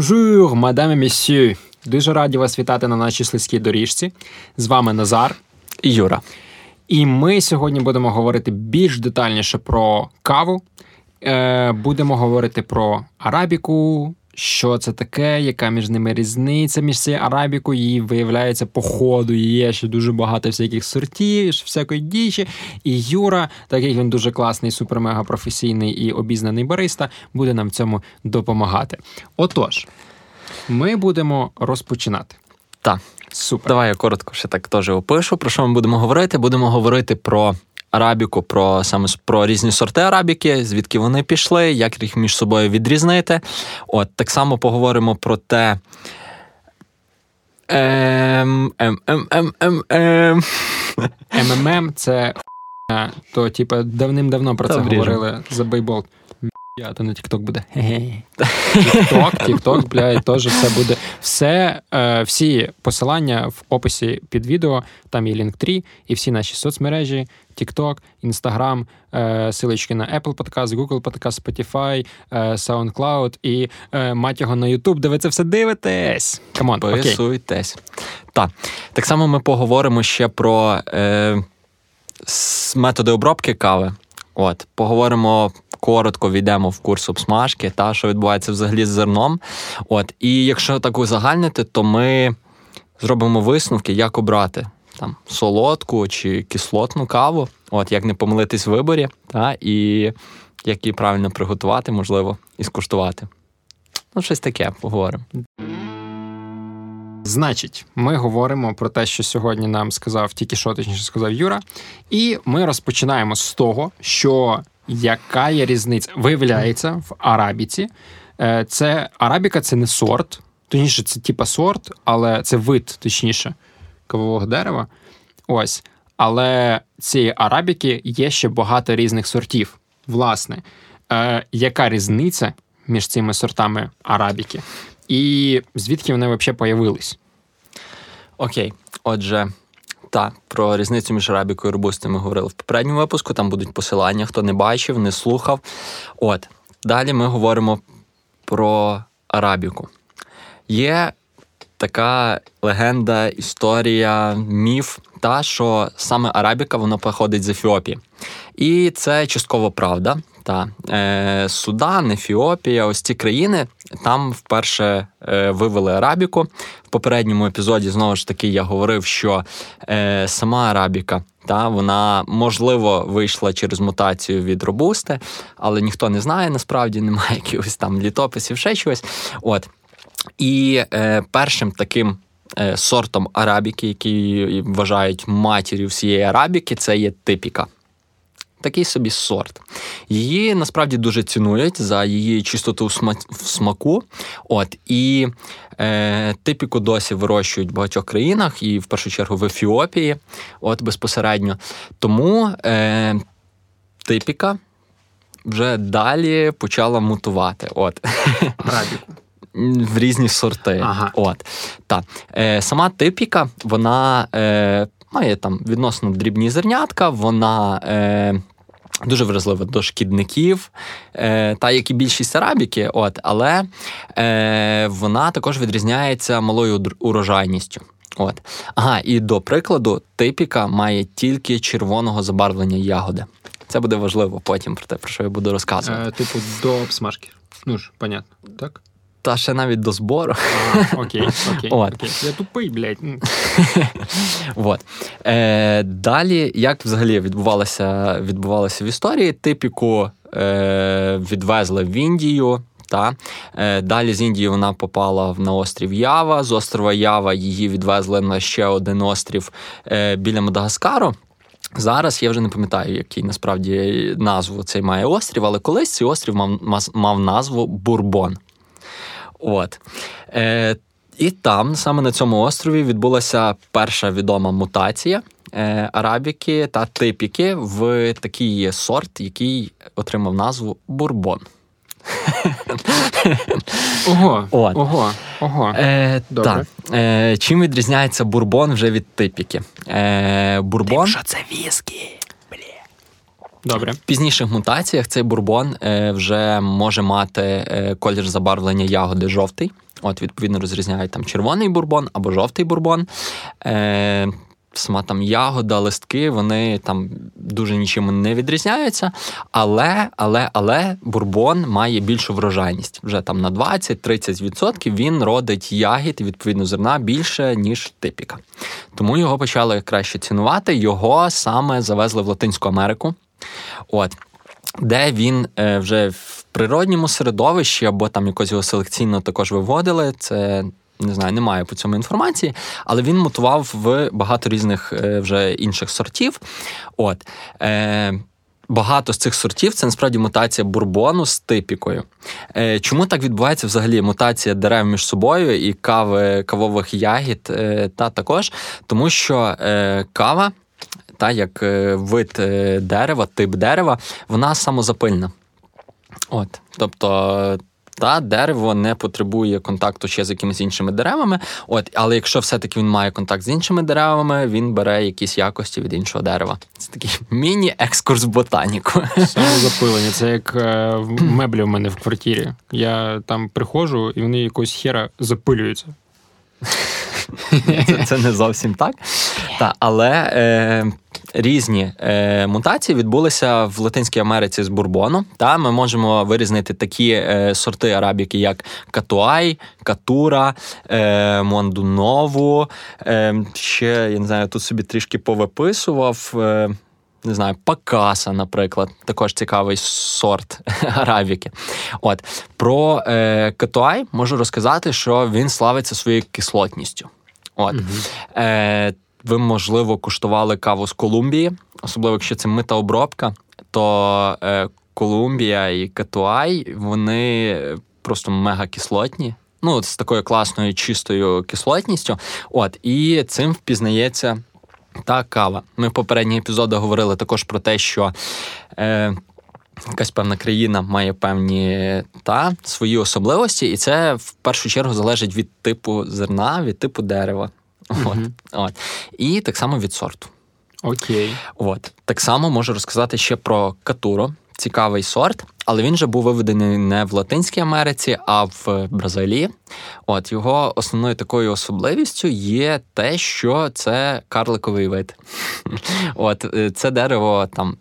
Бонжур, мадам і месьє. Дуже раді вас вітати на нашій слизькій доріжці. З вами Назар і Юра. І ми сьогодні будемо говорити більш детальніше про каву. Е, Будемо говорити про арабіку, що це таке, яка між ними різниця між цією арабікою, її виявляється по ходу, є ще дуже багато всяких сортів, всякої дічі. І Юра, так як він дуже класний, супермега професійний і обізнаний бариста, буде нам в цьому допомагати. Отож, ми будемо розпочинати. Так. Супер. Давай я коротко ще так теж опишу. Про що ми будемо говорити? Будемо говорити про арабіку, про саме про різні сорти арабіки, звідки вони пішли, як їх між собою відрізнити. От так само поговоримо про те. Ем, ем, ем, ем, ем, ем. МММ це то, типу, давним-давно про це говорили за бейбол. Я то на Тікток буде. Тікток, Тікток, блядь, теж все буде. Все, е, всі посилання в описі під відео, там є Linktree, і всі наші соцмережі, TikTok, Instagram, е, силочки на Apple Podcast, Google Podcast, Spotify, е, SoundCloud і е, мать його на YouTube, де ви це все дивитесь. Come on, Писуйтесь. Так. Так само ми поговоримо ще про е, методи обробки кави. От, Поговоримо коротко війдемо в курс обсмажки, та що відбувається взагалі з зерном. От, І якщо так узагальнити, то ми зробимо висновки, як обрати там солодку чи кислотну каву, от як не помилитись в виборі, та, і як її правильно приготувати, можливо, і скуштувати. Ну, щось таке поговоримо. Значить, ми говоримо про те, що сьогодні нам сказав тільки що, точніше сказав Юра, і ми розпочинаємо з того, що яка є різниця? Виявляється, в арабіці е, це арабіка це не сорт, точніше, це типа сорт, але це вид, точніше, кавового дерева. Ось. Але цієї арабіки є ще багато різних сортів. Власне, е, яка різниця між цими сортами арабіки? І звідки вони взагалі появились? Окей, отже, так, про різницю між арабікою і робустою ми говорили в попередньому випуску. Там будуть посилання, хто не бачив, не слухав. От далі ми говоримо про арабіку. Є така легенда, історія, міф, та що саме арабіка вона походить з Ефіопії. І це частково правда. Та е, Судан, Ефіопія, ось ці країни там вперше е, вивели арабіку. В попередньому епізоді знову ж таки я говорив, що е, сама арабіка та вона можливо вийшла через мутацію від робусти, але ніхто не знає, насправді немає якихось там літописів, ще щось. От. І е, першим таким е, сортом арабіки, який вважають матір'ю всієї арабіки, це є типіка. Такий собі сорт. Її насправді дуже цінують за її чистоту в смаку. От І е, типіку досі вирощують в багатьох країнах, і в першу чергу в Ефіопії, от безпосередньо. Тому е, типіка вже далі почала мутувати. От. В різні сорти. Ага. От. Та. Е, Сама типіка, вона. Е, Має там відносно дрібні зернятка, вона е, дуже вразлива до шкідників, е, та як і більшість арабіки, от, але е, вона також відрізняється малою урожайністю. От. Ага, і до прикладу, типіка має тільки червоного забарвлення ягоди. Це буде важливо потім про те, про що я буду розказувати. Е, Типу, до обсмажки. Ну ж, понятно, так? Та ще навіть до збору. Окей, окей. От. окей. Я тупий, блядь. От. Е, Далі, як взагалі відбувалося відбувалося в історії, типіку е, відвезли в Індію. Та? Е, Далі з Індії вона попала на острів Ява. З острова Ява її відвезли на ще один острів е, біля Мадагаскару. Зараз я вже не пам'ятаю, який насправді назву цей має острів, але колись цей острів мав, мав назву Бурбон. От. Е, І там, саме на цьому острові, відбулася перша відома мутація е, арабіки та типіки в такий сорт, який отримав назву бурбон. Ого, От. ого, ого. Е, Добре. Та. Е, Чим відрізняється бурбон вже від типіки? Е, бурбон... Тим, що це віскі. Добре. В пізніших мутаціях цей бурбон е, вже може мати е, колір забарвлення ягоди жовтий. От, відповідно, розрізняють там червоний бурбон або жовтий бурбон. Е, Сама там ягода, листки, вони там дуже нічим не відрізняються. Але, але, але бурбон має більшу врожайність. Вже там на 20-30% він родить ягід, відповідно, зерна більше, ніж типіка. Тому його почали краще цінувати. Його саме завезли в Латинську Америку. От. Де він е, вже в природньому середовищі або там якось його селекційно також виводили. Це не знаю, немає по цьому інформації, але він мутував в багато різних е, вже інших сортів. От. Е, Багато з цих сортів це насправді мутація бурбону з типікою. Чому так відбувається взагалі мутація дерев між собою і кави кавових ягід та також? Тому що кава, та як е, вид е, дерева, тип дерева, вона самозапильна. От, тобто та дерево не потребує контакту ще з якимись іншими деревами. От, але якщо все-таки він має контакт з іншими деревами, він бере якісь якості від іншого дерева. Це такий міні-екскурс ботаніку. Самозапилення. Це як е, меблі в мене в квартирі. Я там приходжу, і вони якось хера запилюються. Це це не зовсім так. Та, але е, різні е, мутації відбулися в Латинській Америці з бурбону. Та Ми можемо вирізнити такі е, сорти арабіки, як Катуай, Катура, е, Мондунову. Е, ще я не знаю, тут собі трішки повиписував. Е, не знаю, Пакаса, наприклад, також цікавий сорт арабіки. От про е, Катуай можу розказати, що він славиться своєю кислотністю. От. Е, Ви, можливо, куштували каву з Колумбії, особливо якщо це мита обробка, то е, Колумбія і Катуай вони просто мега кислотні. Ну, з такою класною чистою кислотністю. От, І цим впізнається та кава. Ми в попередній епізоді говорили також про те, що. Е, Якась певна країна має певні та свої особливості, і це в першу чергу залежить від типу зерна, від типу дерева. От, от. І так само від сорту. Окей. От. Так само можу розказати ще про катуру. Цікавий сорт, але він же був виведений не в Латинській Америці, а в Бразилії. От його основною такою особливістю є те, що це карликовий вид. От е, це дерево там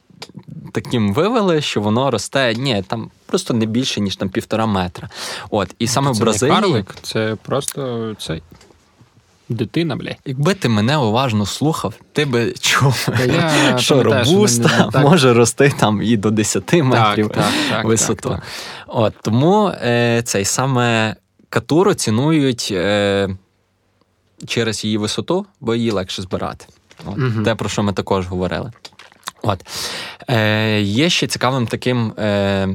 таким вивели, що воно росте ні, там просто не більше, ніж там півтора метра. От, І саме це в Бразилії. Не карлик, це просто цей. Дитина, бля. Якби ти мене уважно слухав, ти би чув, я що робуста так... може рости там і до 10 метрів так, так, висоту. От Тому е, цей саме катуру цінують е, через її висоту, бо її легше збирати. От, угу. Те, про що ми також говорили. От. Е, Є ще цікавим таким е,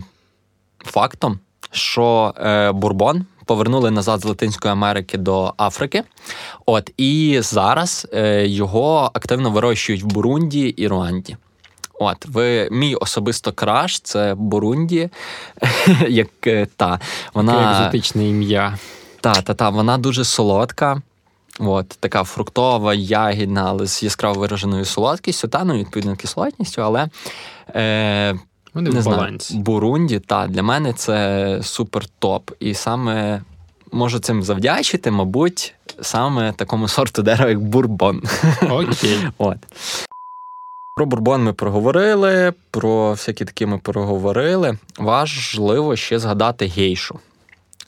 фактом, що е, бурбон повернули назад з Латинської Америки до Африки. От І зараз е, його активно вирощують в Бурунді і Руанді. От, ви мій особисто краш це Бурунді, як е, та вона Таке екзотичне ім'я. Та, та, та, вона дуже солодка. От, така фруктова, ягідна, але з яскраво вираженою солодкістю, та ну, відповідно кислотністю, але е, Вони не в знаю, балансі. Бурунді, та, для мене це супер топ. І саме можу цим завдячити, мабуть, саме такому сорту дерева, як бурбон. Окей. От. Про бурбон ми проговорили, про всякі такі ми проговорили. Важливо ще згадати гейшу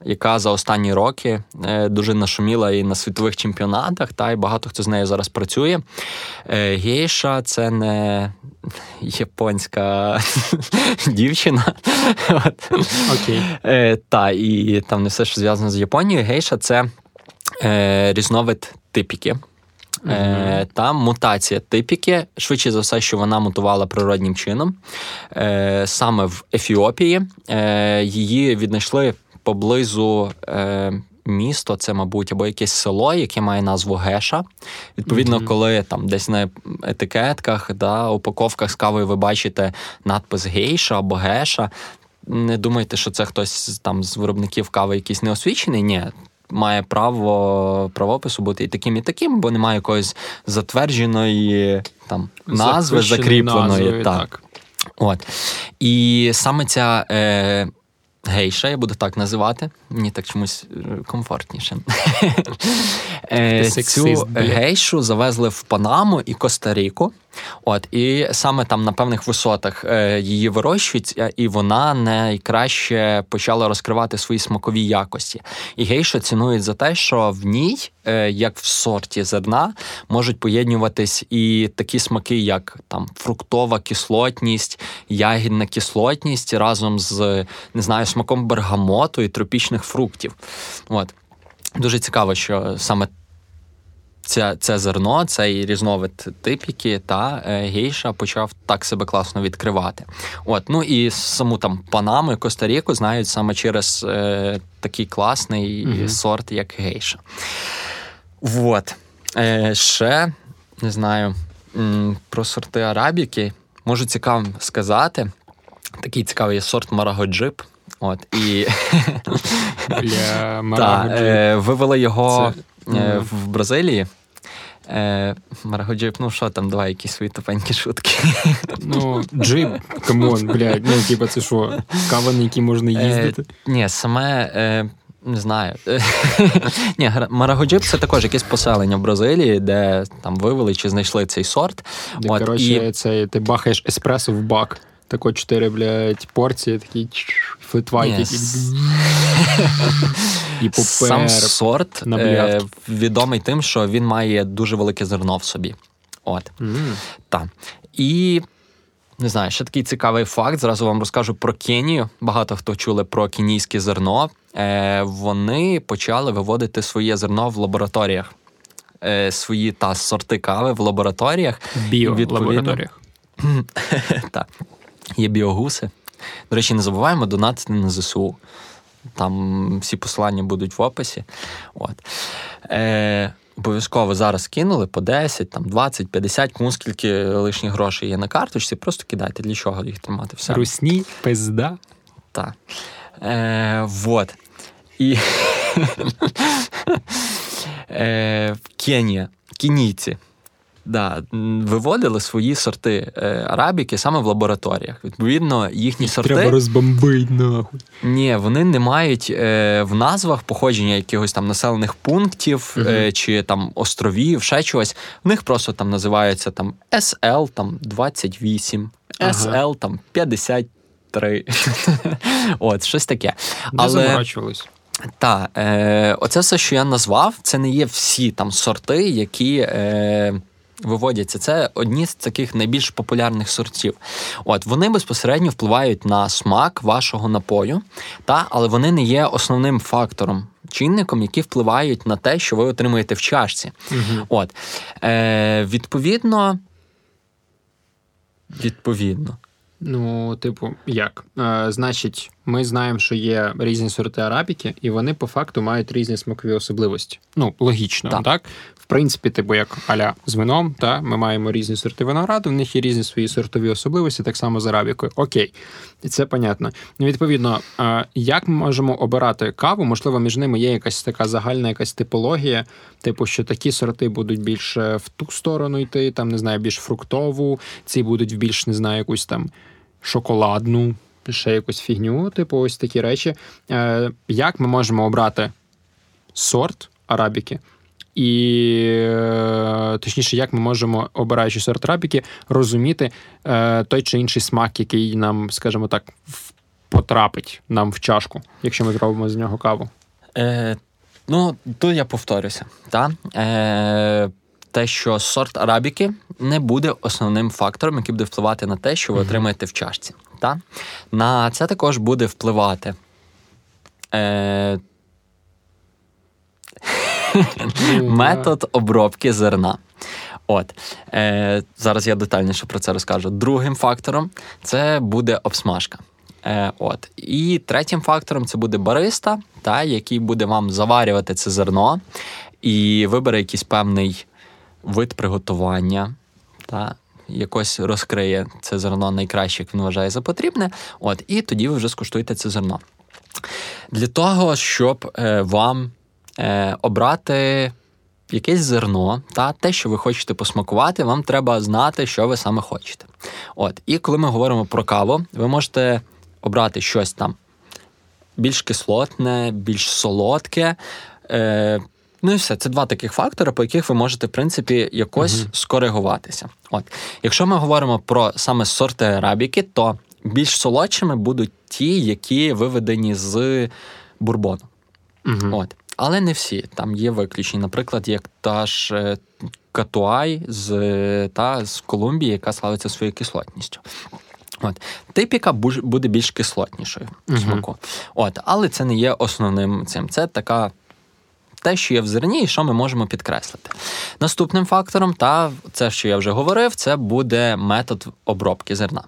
яка за останні роки е, дуже нашуміла і на світових чемпіонатах, та й багато хто з нею зараз працює. Е, гейша це не японська дівчина. Окей. Е, та, і там не все, що зв'язано з Японією. Гейша це різновид типіки. Mm-hmm. Там мутація типіки, швидше за все, що вона мутувала природнім чином. Саме в Ефіопії її віднайшли поблизу е, місто, це, мабуть, або якесь село, яке має назву Геша. Відповідно, mm-hmm. коли там десь на етикетках, да, упаковках з кавою ви бачите надпис Гейша або Геша. Не думайте, що це хтось там з виробників кави якийсь неосвічений. Ні. Має право правопису бути і таким, і таким, бо немає якоїсь затвердженої там назви закріпленої. Назвою, так. так. От. І саме ця е, гейша, я буду так називати, мені так чомусь е, комфортніше. Е, Цю гейшу завезли в Панаму і Коста-Ріку. От, І саме там на певних висотах е, її вирощують, і вона найкраще почала розкривати свої смакові якості. І гейша цінують за те, що в ній, е, як в сорті зерна, можуть поєднуватись і такі смаки, як там фруктова кислотність, ягідна кислотність разом з не знаю, смаком бергамоту і тропічних фруктів. От. Дуже цікаво, що саме це це зерно, цей різновид типіки та е, гейша почав так себе класно відкривати. От, ну і саму там Панаму і Коста-Ріку знають саме через е, такий класний mm сорт, як гейша. Вот. Е, Ще не знаю про сорти арабіки. Можу цікаво сказати. Такий цікавий сорт Марагоджип. От, і Та, е, Вивели його Це... е, в Бразилії. Е, Марагоджип, ну що там, давай якісь свої тупенькі шутки. Ну, джип, come on, блядь, ну типа це що, каван, який можна е, їздити? Е, ні, саме. Е, не знаю. Ні, Марагоджип це також якесь поселення в Бразилії, де там вивели чи знайшли цей сорт. Де, От, коротше, і... це ти бахаєш еспресо в бак. Тако чотири, блядь, порції, такі flat white, які. І попер, Сам сорт е, відомий тим, що він має дуже велике зерно в собі. От. Mm. Так. І не знаю, ще такий цікавий факт. Зразу вам розкажу про Кенію. Багато хто чули про кенійське зерно. Е, Вони почали виводити своє зерно в лабораторіях. Е, Свої та сорти кави в лабораторіях. Біолабораторіях. Так. Є біогуси. До речі, не забуваємо донатити на ЗСУ. Там всі посилання будуть в описі. От. Е, Обов'язково зараз кинули по 10, там 20, 50, кому скільки лишніх грошей є на карточці, просто кидайте, для чого їх тримати все. Русні, пизда. Так. Е, Вот. І е, Кенія, кенійці да, виводили свої сорти е, арабіки саме в лабораторіях. Відповідно, їхні сорти. Треба розбомбить, нахуй. Ні, вони не мають е, в назвах походження якихось там населених пунктів е, чи там островів, ще чогось. В них просто там називаються там SL там 28, ага. SL там 53. От, щось таке. Але... заморачувались? Так, е, оце все, що я назвав, це не є всі там сорти, які. Е, виводяться. Це одні з таких найбільш популярних сортів. От Вони безпосередньо впливають на смак вашого напою, та, але вони не є основним фактором. Чинником, які впливають на те, що ви отримуєте в чашці. Угу. От, е, Відповідно, відповідно. Ну, типу, як? Е, Значить, ми знаємо, що є різні сорти арабіки, і вони по факту мають різні смакові особливості. Ну, логічно, так? так? В принципі, типу, як аля з вином, та ми маємо різні сорти винограду, в них є різні свої сортові особливості, так само з арабікою. Окей, і це понятно. Відповідно, як ми можемо обирати каву? Можливо, між ними є якась така загальна якась типологія, типу, що такі сорти будуть більше в ту сторону йти, там не знаю, більш фруктову, ці будуть в більш не знаю, якусь там шоколадну. Ще якусь фігню, типу, ось такі речі. Е, Як ми можемо обрати сорт арабіки, і е, точніше, як ми можемо, обираючи сорт рабіки, розуміти е, той чи інший смак, який нам, скажімо так, потрапить нам в чашку, якщо ми зробимо з нього каву. Е, Ну, тут я повторюся. Та? Е, Те, що сорт арабіки не буде основним фактором, який буде впливати на те, що ви отримаєте в чашці. Та? На це також буде впливати. Е, метод обробки зерна. От е, зараз я детальніше про це розкажу. Другим фактором це буде обсмажка. Е, От і третім фактором це буде бариста, та який буде вам заварювати це зерно і вибере якийсь певний вид приготування, та якось розкриє це зерно найкраще, як він вважає за потрібне. От, і тоді ви вже скуштуєте це зерно. Для того, щоб е, вам е, обрати якесь зерно, та те, що ви хочете посмакувати, вам треба знати, що ви саме хочете. От, І коли ми говоримо про каву, ви можете обрати щось там більш кислотне, більш солодке. Е, Ну і все, це два таких фактори, по яких ви можете, в принципі, якось uh скоригуватися. От, якщо ми говоримо про саме сорти арабіки, то більш солодшими будуть ті, які виведені з бурбону. uh От. Але не всі. Там є виключення. Наприклад, як та ж е, Катуай з та, з Колумбії, яка славиться своєю кислотністю. От. Типіка буде більш кислотнішою uh-huh. смаку. От. Але це не є основним цим. Це така. Те, що є в зерні, і що ми можемо підкреслити. Наступним фактором, та це, що я вже говорив, це буде метод обробки зерна.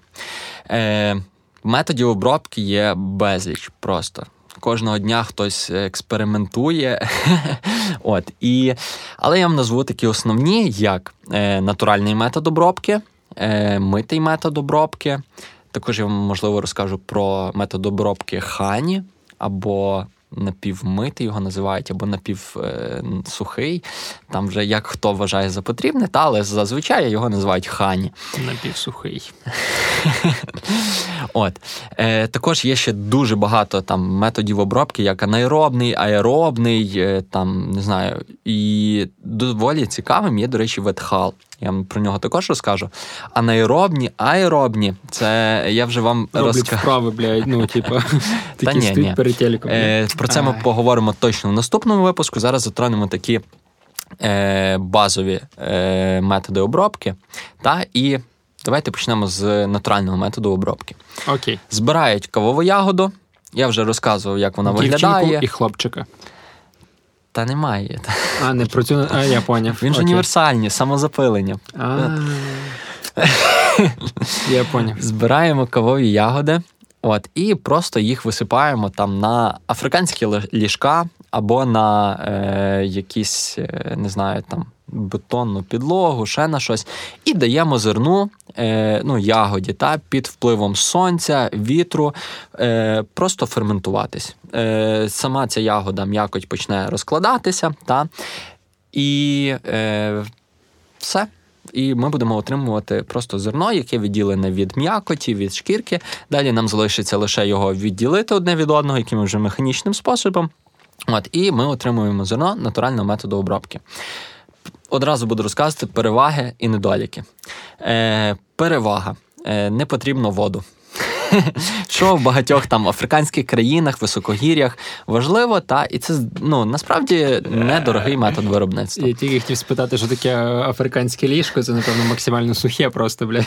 Е, Методів обробки є безліч просто кожного дня хтось експериментує. От, і, Але я вам назву такі основні, як е, натуральний метод обробки, е, митий метод обробки. Також я вам можливо розкажу про метод обробки хані або напівмитий його називають, або напівсухий. Там вже як хто вважає за потрібне, та, але зазвичай його називають хані. Напівсухий. От. Е, Також є ще дуже багато там методів обробки, як анаеробний, аеробний, е, там, не знаю, і доволі цікавим є, до речі, ветхал. Я вам про нього також розкажу. Анаеробні, аеробні, це я вже вам розкажу. вправи, блядь, ну, типу, такі стоїть перед телеком. Е, Про це ми поговоримо точно в наступному випуску. Зараз затронемо такі е, базові е, методи обробки. Та, І давайте почнемо з натурального методу обробки. Окей. Збирають кавову ягоду. Я вже розказував, як вона Дівчинку виглядає. і хлопчика. Та немає. А, не про цю. А, я поняв. Він ж універсальний, самозапилення. Я поняв. Збираємо кавові ягоди, от, і просто їх висипаємо там на африканські ліжка або на е, якісь, е, не знаю, там бетонну підлогу, ще на щось, і даємо зерну, е, ну, ягоді та під впливом сонця, вітру, е, просто ферментуватись. Е, Сама ця ягода м'якоть почне розкладатися, та, і е, все. І ми будемо отримувати просто зерно, яке відділене від м'якоті, від шкірки. Далі нам залишиться лише його відділити одне від одного, якимось вже механічним способом. От, І ми отримуємо зерно натурального методу обробки. Одразу буду розказувати переваги і недоліки. Е, Перевага. Е, Не потрібно воду. Що в багатьох там африканських країнах, високогір'ях важливо, та і це ну насправді недорогий метод виробництва. Я тільки хотів спитати, що таке африканське ліжко, це напевно максимально сухе, просто бля.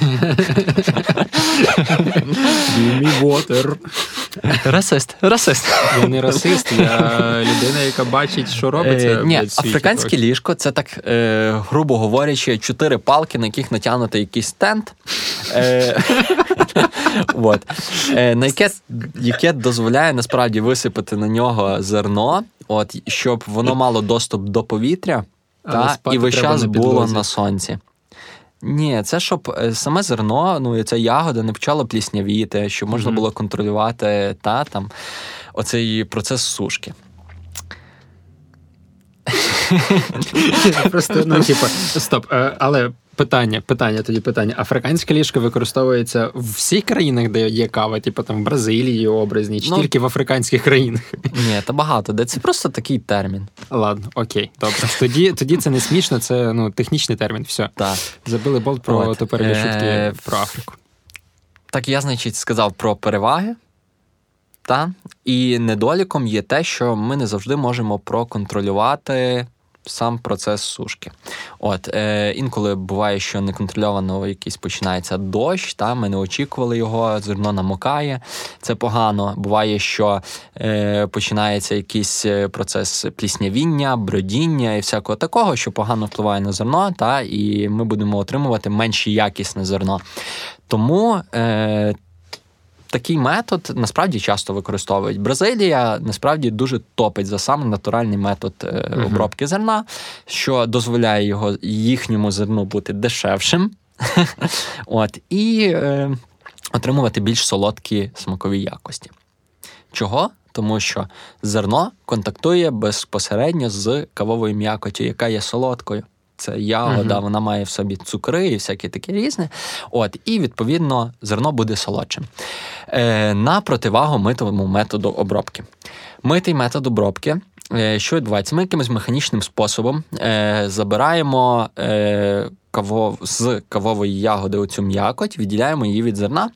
Give me water. Расист, расист. Я не расист, я людина, яка бачить, що робиться. Е, ні, африканське ліжко це так, е, грубо говорячи, чотири палки, на яких натягнути якийсь стенд. Е, от, на яке яке дозволяє насправді висипати на нього зерно, от, щоб воно мало доступ до повітря та, і весь час було на сонці. Ні, це щоб е, саме зерно, ну і ця ягода не почала пліснявіти, щоб можна було контролювати та там оцей процес сушки. Просто ну, типу, стоп, е, але Питання, питання, тоді питання. Африканське ліжко використовується в всіх країнах, де є кава, типу там в Бразилії образні, чи ну, тільки в африканських країнах? Ні, та багато, де це просто такий термін. Ладно, окей, добре. Тоді тоді це не смішно, це ну, технічний термін. Все. Так. Забили болт про тепер шутки е, про Африку. Так я, значить, сказав про переваги. Та? І недоліком є те, що ми не завжди можемо проконтролювати сам процес сушки. От е, Інколи буває, що неконтрольовано якийсь починається дощ, та ми не очікували його, зерно намокає, це погано. Буває, що е, починається якийсь е, процес пліснявіння, бродіння і всякого такого, що погано впливає на зерно, та і ми будемо отримувати менш якісне зерно. Тому. Е, такий метод насправді часто використовують. Бразилія насправді дуже топить за саме натуральний метод uh обробки зерна, що дозволяє його їхньому зерну бути дешевшим. От, І е, отримувати більш солодкі смакові якості. Чого? тому що зерно контактує безпосередньо з кавовою м'якотю, яка є солодкою. Це ягода, Мгм. вона має в собі цукри і всяке таке різне. От, і відповідно зерно буде солодшим. Е, на противагу митовому методу обробки. Митий метод обробки. е, Що відбувається? Ми якимось механічним способом е, забираємо е, каво, з кавової ягоди оцю м'якоть, відділяємо її від зерна.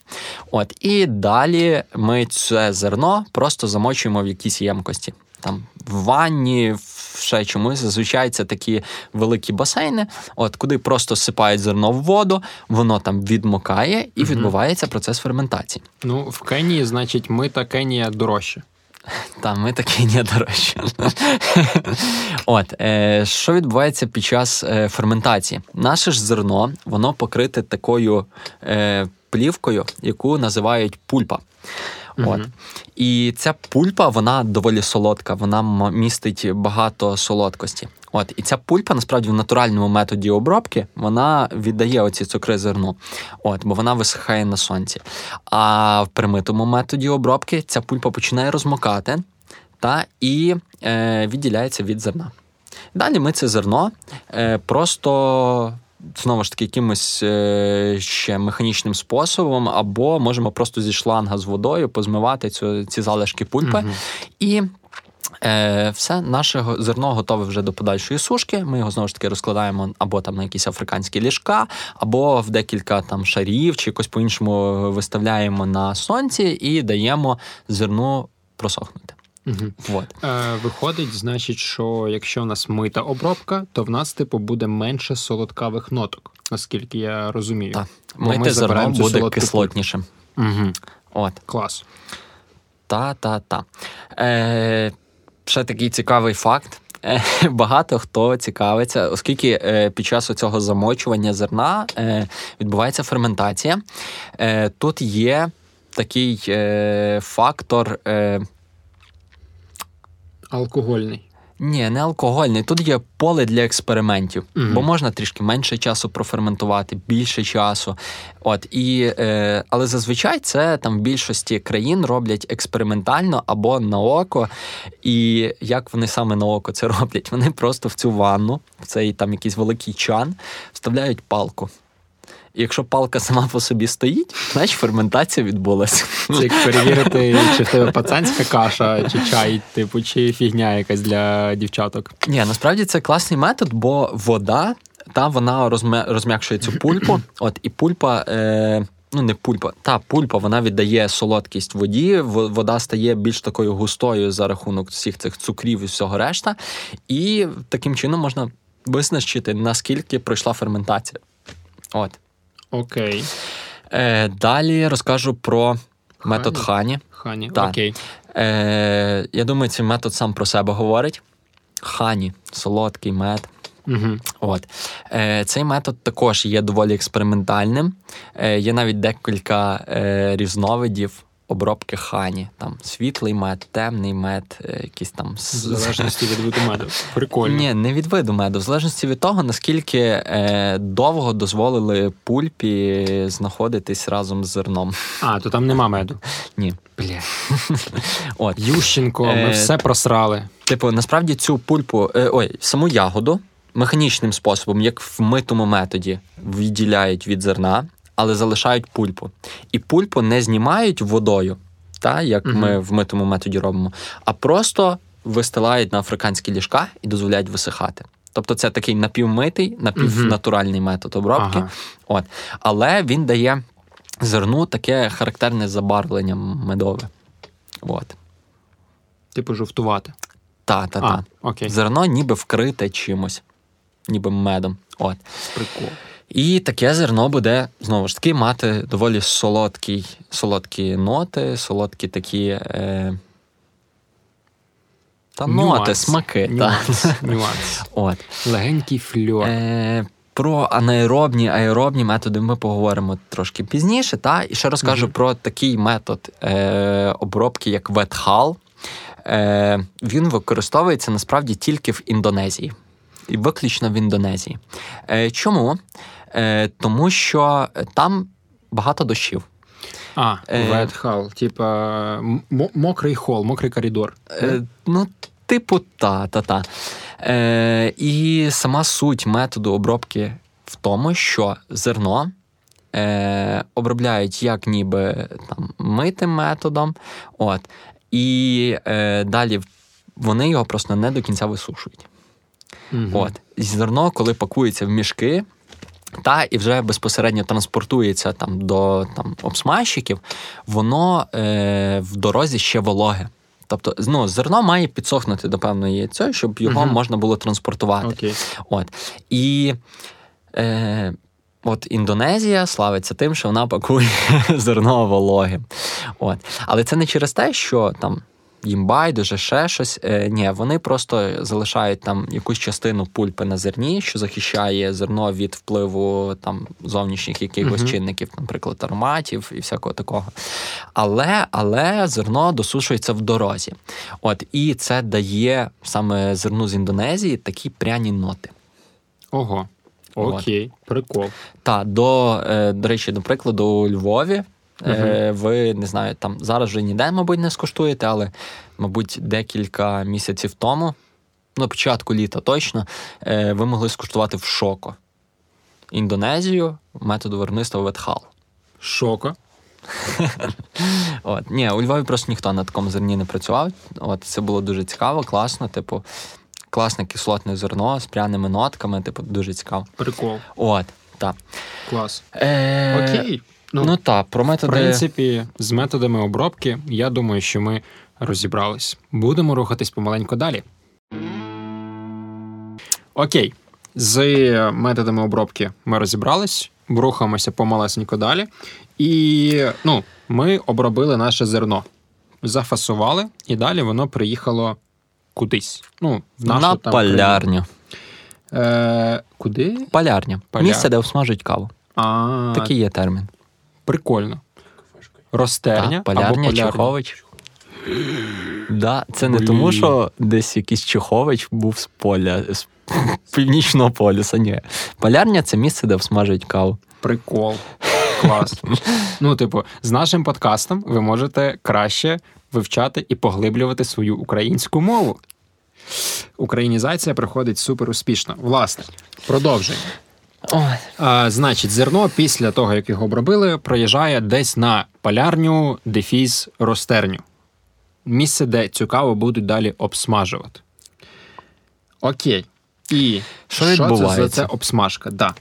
От, і далі ми це зерно просто замочуємо в якійсь ємкості. Там в ванні, в ще чомусь. Зазвичай це такі великі басейни, от куди просто сипають зерно в воду, воно там відмокає і відбувається процес ферментації. Ну, в Кенії, значить, мита Кенія дорожче. Та ми такі не дорожчі. От е, що відбувається під час е, ферментації? Наше ж зерно воно покрите такою е, плівкою, яку називають пульпа. От. І ця пульпа, вона доволі солодка, вона містить багато солодкості. От, і ця пульпа, насправді, в натуральному методі обробки вона віддає оці цукри зерну, от, бо вона висихає на сонці. А в примитому методі обробки ця пульпа починає розмокати та і е, відділяється від зерна. Далі ми це зерно е, просто. Знову ж таки, якимось е, ще механічним способом, або можемо просто зі шланга з водою позмивати цю, ці залишки пульпи. Мгм. І е, все, наше зерно готове вже до подальшої сушки. Ми його знову ж таки розкладаємо або там на якісь африканські ліжка, або в декілька там шарів, чи якось по-іншому виставляємо на сонці і даємо зерну просохнути. Мгм. От. Е, виходить, значить, що якщо у нас мита обробка, то в нас, типу, буде менше солодкавих ноток, наскільки я розумію. Так. Бо ми зерно буде кислотнішим. Угу. От. Клас. Та-та-та. Е, ще такий цікавий факт. Е, Багато хто цікавиться, оскільки е, під час цього замочування зерна е, відбувається ферментація. Е, тут є такий е, фактор. Е, Алкогольний. ні, не алкогольний. Тут є поле для експериментів, Мгм. бо можна трішки менше часу проферментувати, більше часу. От і, е, але зазвичай це там в більшості країн роблять експериментально або на око. І як вони саме на око це роблять? Вони просто в цю ванну, в цей там якийсь великий чан, вставляють палку. І якщо палка сама по собі стоїть, значить ферментація відбулася. Це як перевірити, чи в тебе пацанська каша, чи чай, типу, чи фігня якась для дівчаток. Ні, насправді це класний метод, бо вода та вона розмя... розм'якшує цю пульпу. От і пульпа. Е... Ну, не пульпа, та пульпа вона віддає солодкість воді, вода стає більш такою густою за рахунок всіх цих цукрів і всього решта. І таким чином можна визначити, наскільки пройшла ферментація. От. Окей. Е, далі розкажу про метод Хані? хані. Хані, Так. окей. Е, я думаю, цей метод сам про себе говорить. Хані, солодкий мед. Угу. От. Е, цей метод також є доволі експериментальним. Е, є навіть декілька е, різновидів обробки хані. Там світлий мед, темний мед, е, якісь там. В залежності від виду меду. Прикольно. Ні, не від виду меду, в залежності від того, наскільки е, довго дозволили пульпі знаходитись разом з зерном. А, то там нема меду. Ні. Бля. От. Ющенко, ми Е, все просрали. Типу, насправді цю пульпу, е, ой, саму ягоду механічним способом, як в митому методі, відділяють від зерна, але залишають пульпу. І пульпу не знімають водою, та, як Мгм. ми в митому методі робимо, а просто вистилають на африканські ліжка і дозволяють висихати. Тобто це такий напівмитий, напівнатуральний метод обробки. Ага. От. Але він дає зерну таке характерне забарвлення медове. От. Типу жовтувати. Та, та, А, та. окей. Зерно ніби вкрите чимось, ніби медом. От. Прикол. І таке зерно буде знову ж таки мати доволі солодкі, солодкі ноти, солодкі такі. Е... Та ноти, Нюанс. смаки. Та. Нюанс. Нюанс. От. Легенький фльор. Е, про анаеробні, аеробні методи ми поговоримо трошки пізніше. Та? І ще розкажу Мгм. про такий метод е, обробки, як ветхал. Е, він використовується насправді тільки в Індонезії. І виключно в Індонезії. Е, чому? Е, тому що там багато дощів. А, Е. hull, типа мокрий хол, мокрий коридор. Е, ну, типу, та, та, та. Е, і сама суть методу обробки в тому, що зерно е, обробляють як ніби там, митим методом, от, і е, далі вони його просто не до кінця висушують. Мгм. От. Зерно, коли пакується в мішки, та і вже безпосередньо транспортується там до там, обсмажчиків, воно е, в дорозі ще вологе. Тобто, ну, зерно має підсохнути до певної цієї, щоб його Мгм. можна було транспортувати. Окей. От. І е, от Індонезія славиться тим, що вона пакує зерно вологим. От. Але це не через те, що там. Їм байдуже, ще щось. Е, ні, вони просто залишають там якусь частину пульпи на зерні, що захищає зерно від впливу там зовнішніх якихось Мгм. чинників, наприклад, ароматів і всякого такого. Але, але зерно досушується в дорозі. От і це дає саме зерну з Індонезії такі пряні ноти. Ого. От. Окей, прикол. Та до, е, до речі, до прикладу, у Львові. Е, Ви не знаю, там зараз вже ніде, мабуть, не скуштуєте, але, мабуть, декілька місяців тому, ну, початку літа точно, е, ви могли скуштувати в шоко Індонезію методу виробництва ветхал. Шоко. От. Ні, у Львові просто ніхто на такому зерні не працював. От це було дуже цікаво, класно, типу, класне кислотне зерно з пряними нотками, типу, дуже цікаво. Прикол. От, так. Клас. Е, Окей. Ну, Ну, так, про в принципі, з методами обробки, я думаю, що ми розібрались. Будемо рухатись помаленьку далі. Окей. З методами обробки ми розібрались, рухаємося помалесенько далі. І ну, ми обробили наше зерно, зафасували, і далі воно приїхало кудись. Ну, в нашу, на там, полярню. Е, куди? Полярня. Поля- Місце, де обсмажують каву. А, Такий є термін. Прикольно. Розтерня Так, або полярня, полярня. Чехович. Да, це не тому, що десь якийсь Чехович був з поля, з північного полюса. Ні. Полярня це місце, де обсмажують каву. Прикол. Клас. Ну, типу, з нашим подкастом ви можете краще вивчати і поглиблювати свою українську мову. Українізація проходить супер успішно. Власне, продовжуємо. А, значить, зерно після того, як його обробили, проїжджає десь на полярню дефіз розтерню. Місце, де цю каву будуть далі обсмажувати. Окей. І Що це за відбувається? це обсмажка? Да.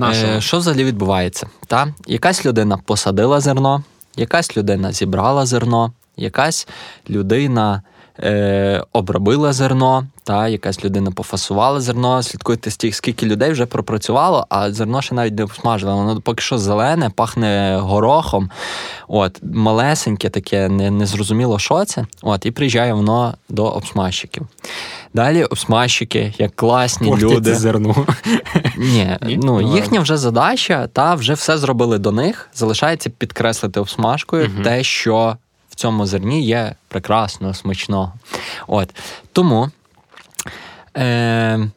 Е, що взагалі відбувається? Та? Якась людина посадила зерно, якась людина зібрала зерно, якась людина е, обробила зерно, та? якась людина пофасувала зерно. Слідкуйте стільки, скільки людей вже пропрацювало, а зерно ще навіть не обсмажили. Воно поки що зелене, пахне горохом. От, малесеньке таке, не, незрозуміло, що це. От, і приїжджає воно до обсмажчиків. Далі обсмажчики, як класні Портять люди. зерно. Ні, ну Ну, їхня вже задача, та вже все зробили до них. Залишається підкреслити обсмажкою те, що цьому зерні є прекрасно, смачного. От тому е,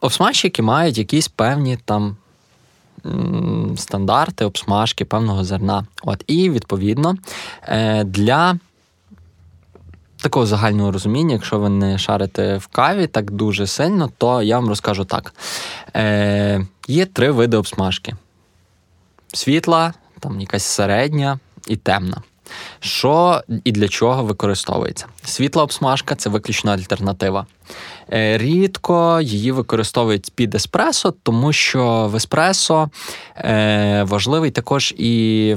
обсмажчики мають якісь певні там. Стандарти обсмажки певного зерна. От, і відповідно е, для такого загального розуміння, якщо ви не шарите в каві так дуже сильно, то я вам розкажу так: Е, є три види обсмажки: світла, там якась середня і темна. Що і для чого використовується? Світла обсмажка це виключно альтернатива. Е, Рідко її використовують під еспресо, тому що в еспресо е, важливий також і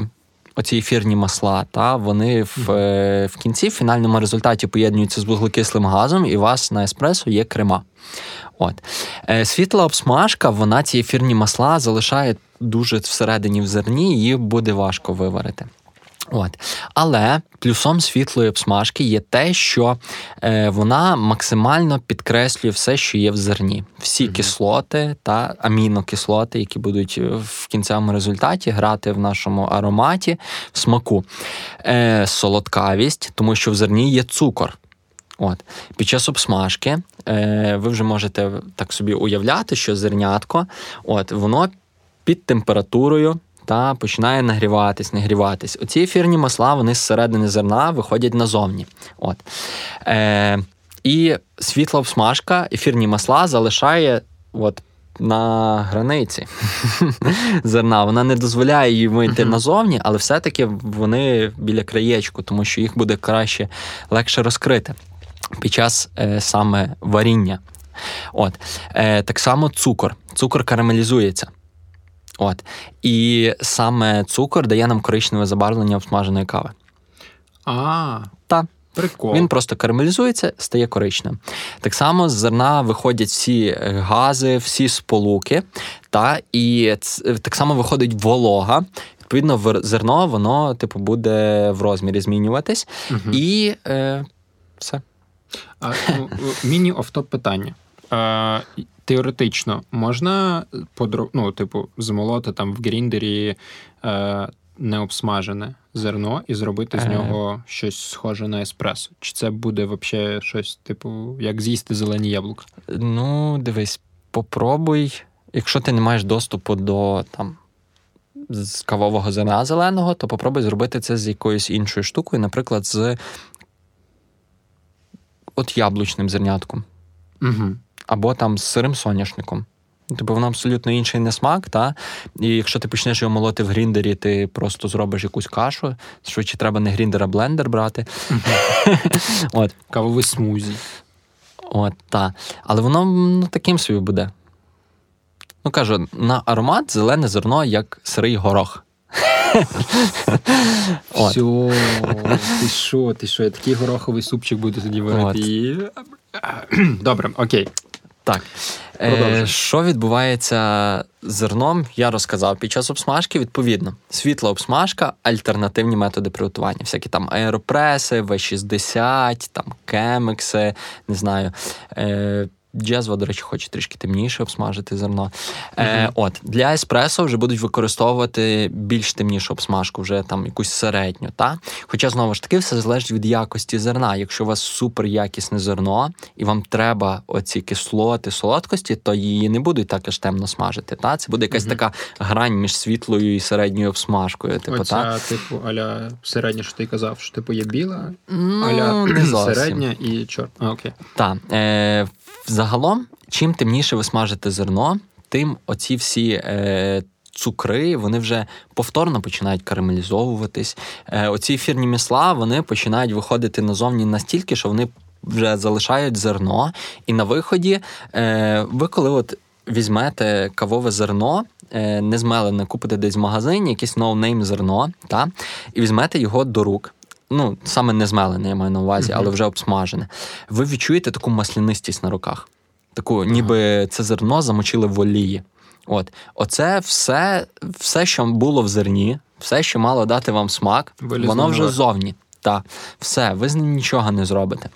оці ефірні масла. Та, вони в, е, в кінці, в фінальному результаті поєднуються з вуглекислим газом, і у вас на еспресо є крема. От. Світла обсмажка, вона ці ефірні масла залишає дуже всередині в зерні, її буде важко виварити. От. Але плюсом світлої обсмажки є те, що е, вона максимально підкреслює все, що є в зерні. Всі кислоти та амінокислоти, які будуть е, в кінцевому результаті грати в нашому ароматі, в смаку. Е, солодкавість, тому що в зерні є цукор. От. Під час обсмажки е, ви вже можете так собі уявляти, що зернятко, от, воно під температурою та починає нагріватись, нагріватись. Оці ефірні масла вони зсередини зерна виходять назовні. От. Е, І світла обсмажка, ефірні масла залишає от, на границі зерна. Вона не дозволяє їй вийти назовні, але все-таки вони біля краєчку, тому що їх буде краще легше розкрити під час е, саме варіння. От. Е, Так само цукор. Цукор карамелізується. От. І саме цукор дає нам коричневе забарвлення обсмаженої кави. А, Та. прикол. Він просто карамелізується, стає коричневим. Так само з зерна виходять всі е, гази, всі сполуки, та, і так само виходить волога. Відповідно, зерно воно типу буде в розмірі змінюватись. Мгм. І е, все. Ну, міні офтоп питання. Е, теоретично можна подро... ну, типу, змолоти там в гріндері е, необсмажене зерно і зробити з Е. нього щось схоже на еспресо? Чи це буде взагалі щось, типу, як з'їсти зелені яблука? Ну, дивись, попробуй, якщо ти не маєш доступу до там. З кавового зерна зеленого, то попробуй зробити це з якоюсь іншою штукою, наприклад, з от яблучним зернятком. Угу. Або там з сирим соняшником. Типу, воно абсолютно інший несмак, та? І якщо ти почнеш його молоти в гріндері, ти просто зробиш якусь кашу. Швидше треба не гріндер, а блендер брати. От, Кавовий смузі. от, та. Але воно ну, таким собі буде. Ну, кажу, на аромат зелене зерно, як сирий горох. Все, ти що, ти що, я такий гороховий супчик буду тоді варити. Добре, окей. Так. Е, що відбувається з зерном, я розказав під час обсмажки. Відповідно, світла обсмажка, альтернативні методи приготування. Всякі там аеропреси, В60, там кемекси, не знаю. Е, Джезва, до речі, хоче трішки темніше обсмажити зерно. Е, От для еспресо вже будуть використовувати більш темнішу обсмажку, вже там якусь середню. Та? Хоча знову ж таки все залежить від якості зерна. Якщо у вас супер якісне зерно, і вам треба оці кислоти, солодкості, то її не будуть так аж темно смажити. Та? Це буде якась така грань між світлою і середньою обсмажкою. Типу, Оця, та? типу, аля середня, що ти казав, що типу є біла, Ну, аля середня і чорна. А, окей. Так. Е, загалом, чим темніше ви смажите зерно, тим оці всі. Е, Цукри вони вже повторно починають карамелізовуватись. Е, оці ефірні масла вони починають виходити назовні настільки, що вони вже залишають зерно. І на виході, е, ви коли от візьмете кавове зерно, е, не змелене, купите десь в магазині, якесь no-name зерно, та, і візьмете його до рук. Ну, саме не змелене, я маю на увазі, але вже обсмажене. Ви відчуєте таку маслянистість на руках. Таку, ніби це зерно замочили в олії. От, оце все, все, що було в зерні, все, що мало дати вам смак, Вилізло воно вже наверх. зовні. Так, все, ви з ним нічого не зробите.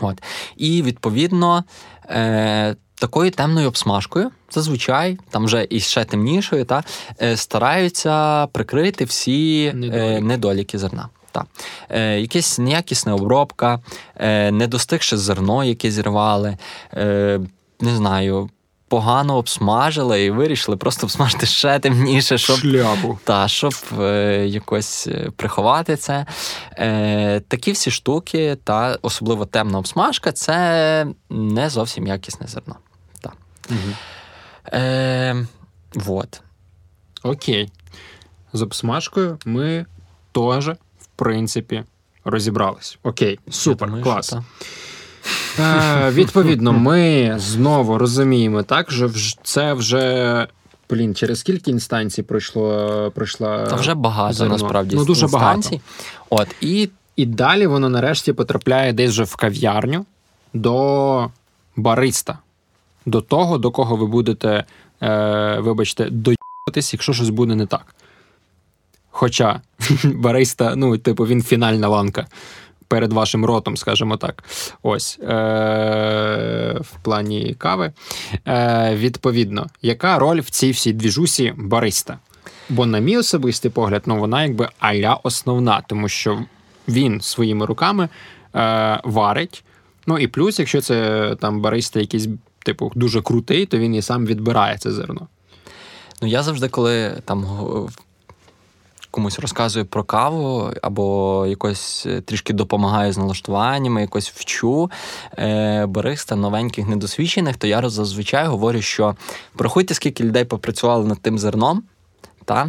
От. І відповідно. Е- Такою темною обсмажкою, зазвичай, там вже і ще темнішою, та, е, стараються прикрити всі Недоліки. недоліки, недоліки зерна. Та. Е, якась неякісна обробка, е, недостигше зерно, яке зірвали, е, не знаю, погано обсмажили і вирішили просто обсмажити ще темніше, щоб Шляпу. та, щоб е, якось е, приховати це. Е, такі всі штуки, та особливо темна обсмажка, це не зовсім якісне зерно. Та. Угу. Е, вот. Окей. З обсмажкою ми теж, принципі, розібрались. Окей, супер, думаю, клас. що та. Е, відповідно, ми знову розуміємо, так, що це вже. Блін, через скільки інстанцій пройшло пройшла. Та вже багато зерно? насправді Ну, дуже інстанцій. От, і І далі воно нарешті потрапляє десь вже в кав'ярню до бариста, до того, до кого ви будете, е, вибачте, доїбатись, якщо щось буде не так. Хоча бариста, ну, типу, він фінальна ланка перед вашим ротом, скажімо так. Ось е- в плані кави. Е- відповідно, яка роль в цій всій двіжусі бариста? Бо, на мій особистий погляд, ну вона якби аля основна, тому що він своїми руками е, варить. Ну і плюс, якщо це там бариста якийсь, типу, дуже крутий, то він і сам відбирає це зерно. Ну, я завжди, коли там комусь розказую про каву, або якось е, трішки допомагаю з налаштуваннями, якось вчу е, бариста новеньких недосвідчених, то я зазвичай говорю, що порахуйте, скільки людей попрацювали над тим зерном. Та?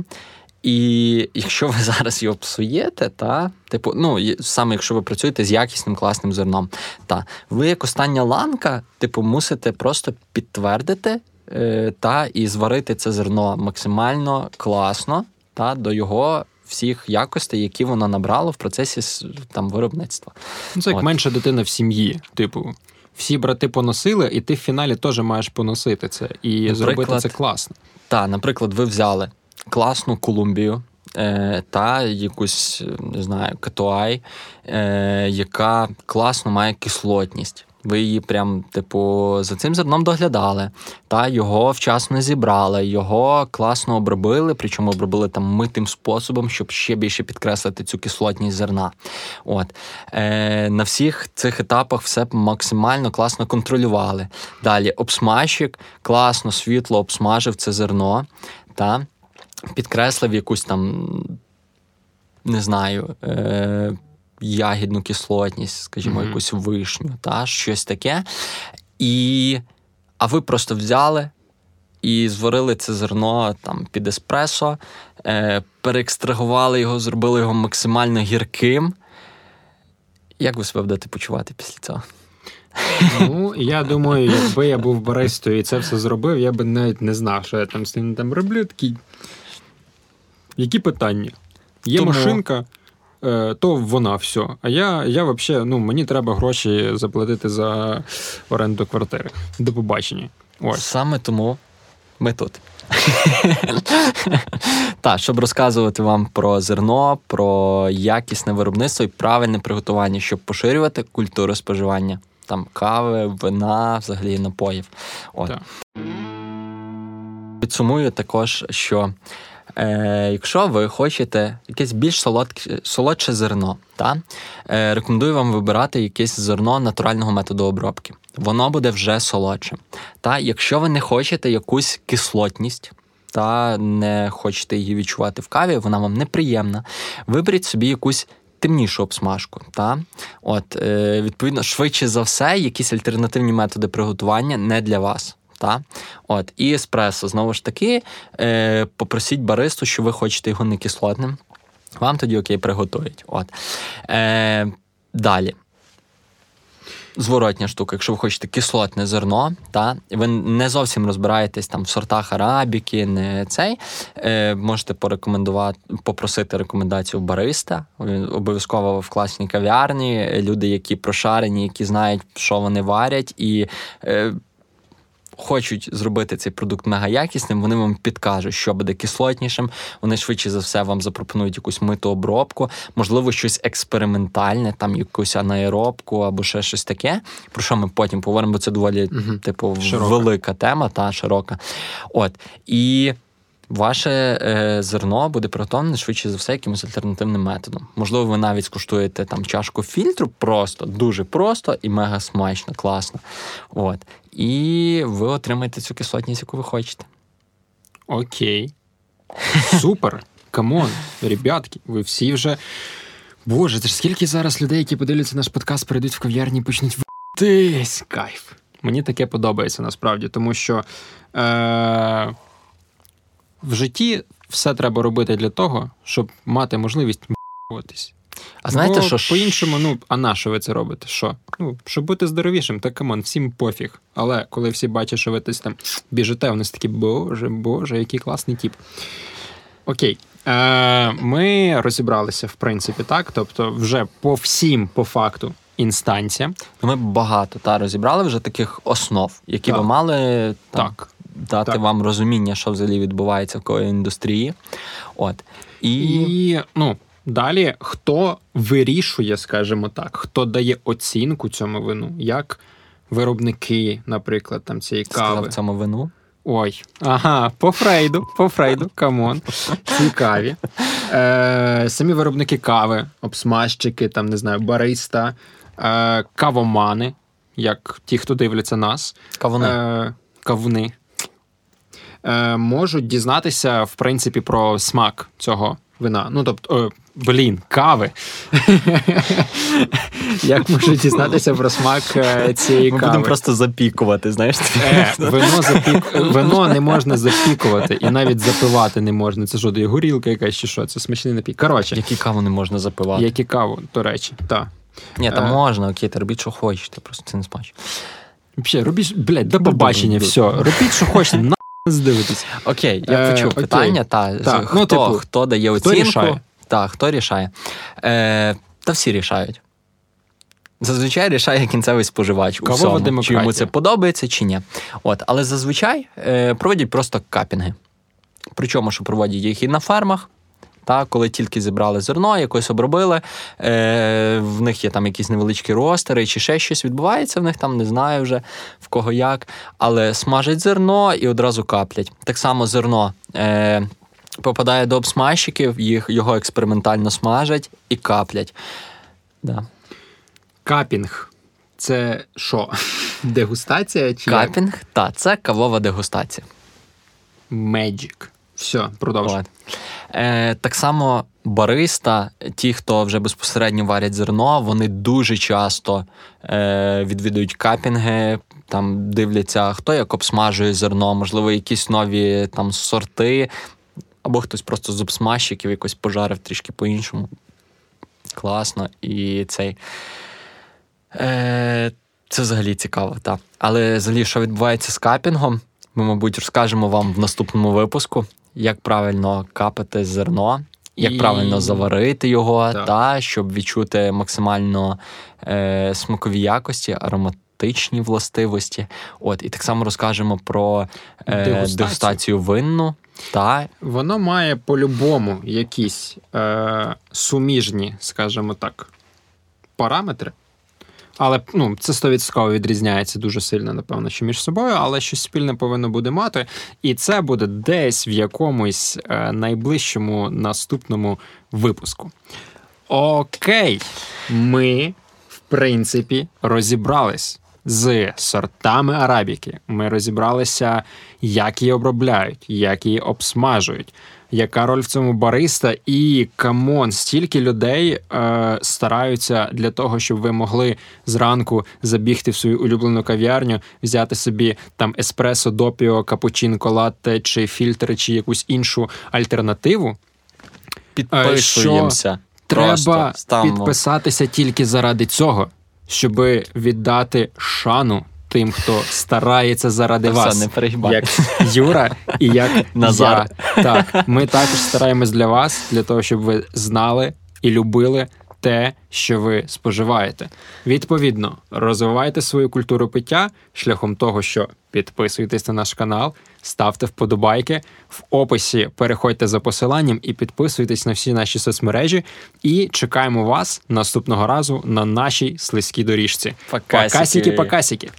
І якщо ви зараз його псуєте, та типу, ну саме якщо ви працюєте з якісним класним зерном, та ви як остання ланка, типу, мусите просто підтвердити е, та і зварити це зерно максимально класно та до його. Всіх якостей, які воно набрало в процесі там виробництва. Ну, Це як От. менша дитина в сім'ї. Типу, всі брати поносили, і ти в фіналі теж маєш поносити це і наприклад, зробити це класно. Так, наприклад, ви взяли класну Колумбію. Е, та якусь не знаю, катуай, е, яка класно має кислотність. Ви її прям, типу, за цим зерном доглядали, та його вчасно зібрали, його класно обробили, причому обробили там митим способом, щоб ще більше підкреслити цю кислотність зерна. От. Е, На всіх цих етапах все максимально класно контролювали. Далі обсмажчик класно, світло обсмажив це зерно. Та підкреслив якусь там, не знаю, е, ягідну кислотність, скажімо, mm-hmm. якусь вишню, та, щось таке. І, А ви просто взяли і зварили це зерно там під еспресо, е, переекстрагували його, зробили його максимально гірким. Як ви себе будете почувати після цього? Ну, я думаю, якби я був баристою і це все зробив, я би навіть не знав, що я там з ним там роблю. Такий які питання? Є Тому... машинка, то вона все. А я я взагалі, ну, мені треба гроші заплатити за оренду квартири. До побачення. Ось. Саме тому ми тут. Так, щоб розказувати вам про зерно, про якісне виробництво і правильне приготування, щоб поширювати культуру споживання там кави, вина, взагалі напоїв. От. Підсумую також, що Е, Якщо ви хочете якесь більш солодке, солодше зерно, та, е, рекомендую вам вибирати якесь зерно натурального методу обробки. Воно буде вже солодше. Та, Якщо ви не хочете якусь кислотність, та не хочете її відчувати в каві, вона вам неприємна. Виберіть собі якусь темнішу обсмажку. Та? От, е, Відповідно, швидше за все, якісь альтернативні методи приготування не для вас. Та? От, І еспресо, знову ж таки, е, попросіть баристу, що ви хочете його не кислотним. Вам тоді окей, приготують. От. Е, Далі. Зворотня штука, якщо ви хочете кислотне зерно, та ви не зовсім розбираєтесь там в сортах арабіки, не цей, е, можете порекомендувати, попросити рекомендацію бариста. Обов'язково в класній кав'ярні. Люди, які прошарені, які знають, що вони варять, і е, хочуть зробити цей продукт мегаякісним, вони вам підкажуть, що буде кислотнішим. Вони швидше за все вам запропонують якусь миту обробку, можливо, щось експериментальне, там якусь анаеробку або ще щось таке. Про що ми потім поговоримо, бо це доволі угу. типу широка. велика тема, та широка. От і. Ваше е, зерно буде приготовлене швидше за все якимось альтернативним методом. Можливо, ви навіть скуштуєте там чашку фільтру просто, дуже просто і мега смачно, класно. От і ви отримаєте цю кислотність, яку ви хочете. Окей. Супер. Come on, ребятки, ви всі вже. Боже, це ж скільки зараз людей, які подивляться наш подкаст, прийдуть в кав'ярні і почнуть втись. Кайф. Мені таке подобається насправді, тому що е- в житті все треба робити для того, щоб мати можливість втись. А знаєте, Бо що по-іншому, ну, а на що ви це робите? Що? Ну, щоб бути здоровішим, так come on, всім пофіг. Але коли всі бачать, що ви десь там біжите, вони такі, боже, боже, який класний тіп. Окей. Е, Ми розібралися, в принципі, так. Тобто, вже по всім, по факту, інстанціям. Ми багато та розібрали вже таких основ, які так. ви мали там, так. дати так. вам розуміння, що взагалі відбувається в кої індустрії. От. І, І ну. Далі, хто вирішує, скажімо так, хто дає оцінку цьому вину, як виробники, наприклад, там цієї кави. Сказав цьому вину? Ой, ага, по Фрейду, по Фрейду, come on. Цікаві. Е, Самі виробники кави, обсмажчики, там, не знаю, бариста, е, кавомани, як ті, хто дивляться нас. Кавуни. Е, Кавуни. Е, Можуть дізнатися, в принципі, про смак цього вина. Ну, тобто, о, блін, кави. Як можу дізнатися про смак е, цієї Ми кави? будемо просто запікувати, знаєш? Е, вино, запік... вино не можна запікувати і навіть запивати не можна. Це що, горілка якась чи що? Це смачний напій. Коротше, Які каву не можна запивати. як і каву, до речі. Так. Ні, там Е. можна, окей, ти робіть, що хочете, просто це не смачно. Взагалі, робіть, блядь, до побачення, все. Робіть, що хочете, на здивитись. Окей, я Е, почув питання. Та, хто, ну, типу, хто дає хто оцінку? Рішає? Та, хто рішає? Е, та всі рішають. Зазвичай рішає кінцевий споживач у всьому, чи йому це подобається, чи ні. От, але зазвичай е, проводять просто капінги. Причому, що проводять їх і на фермах. Та, коли тільки зібрали зерно, якось обробили, е, в них є там якісь невеличкі ростери, чи ще щось відбувається в них там, не знаю вже в кого як. Але смажать зерно і одразу каплять. Так само зерно е, попадає до обсмажчиків, їх, його експериментально смажать і каплять. Да. Капінг. Це що? Дегустація чи? Капінг, та, це кавова дегустація. Magic. Все, продовжуй. Е, так само бариста, ті, хто вже безпосередньо варять зерно, вони дуже часто е, відвідують капінги, там дивляться, хто як обсмажує зерно, можливо, якісь нові там сорти, або хтось просто з обсмажчиків якось пожарив трішки по-іншому. Класно. І цей. Е, це взагалі цікаво, так. Але взагалі, що відбувається з капінгом, ми, мабуть, розкажемо вам в наступному випуску, як правильно капати зерно, як І- правильно заварити його, Так. та, щоб відчути максимально е, смакові якості, ароматичні властивості. От, і так само розкажемо про е, Дегустацію. дегустацію винну. Та, Воно має по-любому якісь е, суміжні, скажімо так, параметри. Але ну, це 100% відрізняється дуже сильно, напевно, що між собою, але щось спільне повинно буде мати. І це буде десь в якомусь е, найближчому наступному випуску. Окей, ми, в принципі, розібрались з сортами арабіки. Ми розібралися, як її обробляють, як її обсмажують, яка роль в цьому бариста, і come on, стільки людей е, стараються для того, щоб ви могли зранку забігти в свою улюблену кав'ярню, взяти собі там еспресо, допіо, капучинко, латте чи фільтр, чи якусь іншу альтернативу. підписуємося. Треба Просто підписатися тільки заради цього, щоб віддати шану тим, хто старається заради Та все, вас. не. Як Юра і як Назар. я. Так, ми також стараємось для вас, для того, щоб ви знали і любили те, що ви споживаєте. Відповідно, розвивайте свою культуру пиття шляхом того, що підписуйтесь на наш канал, ставте вподобайки. В описі переходьте за посиланням і підписуйтесь на всі наші соцмережі. І чекаємо вас наступного разу на нашій слизькій доріжці. Покасики.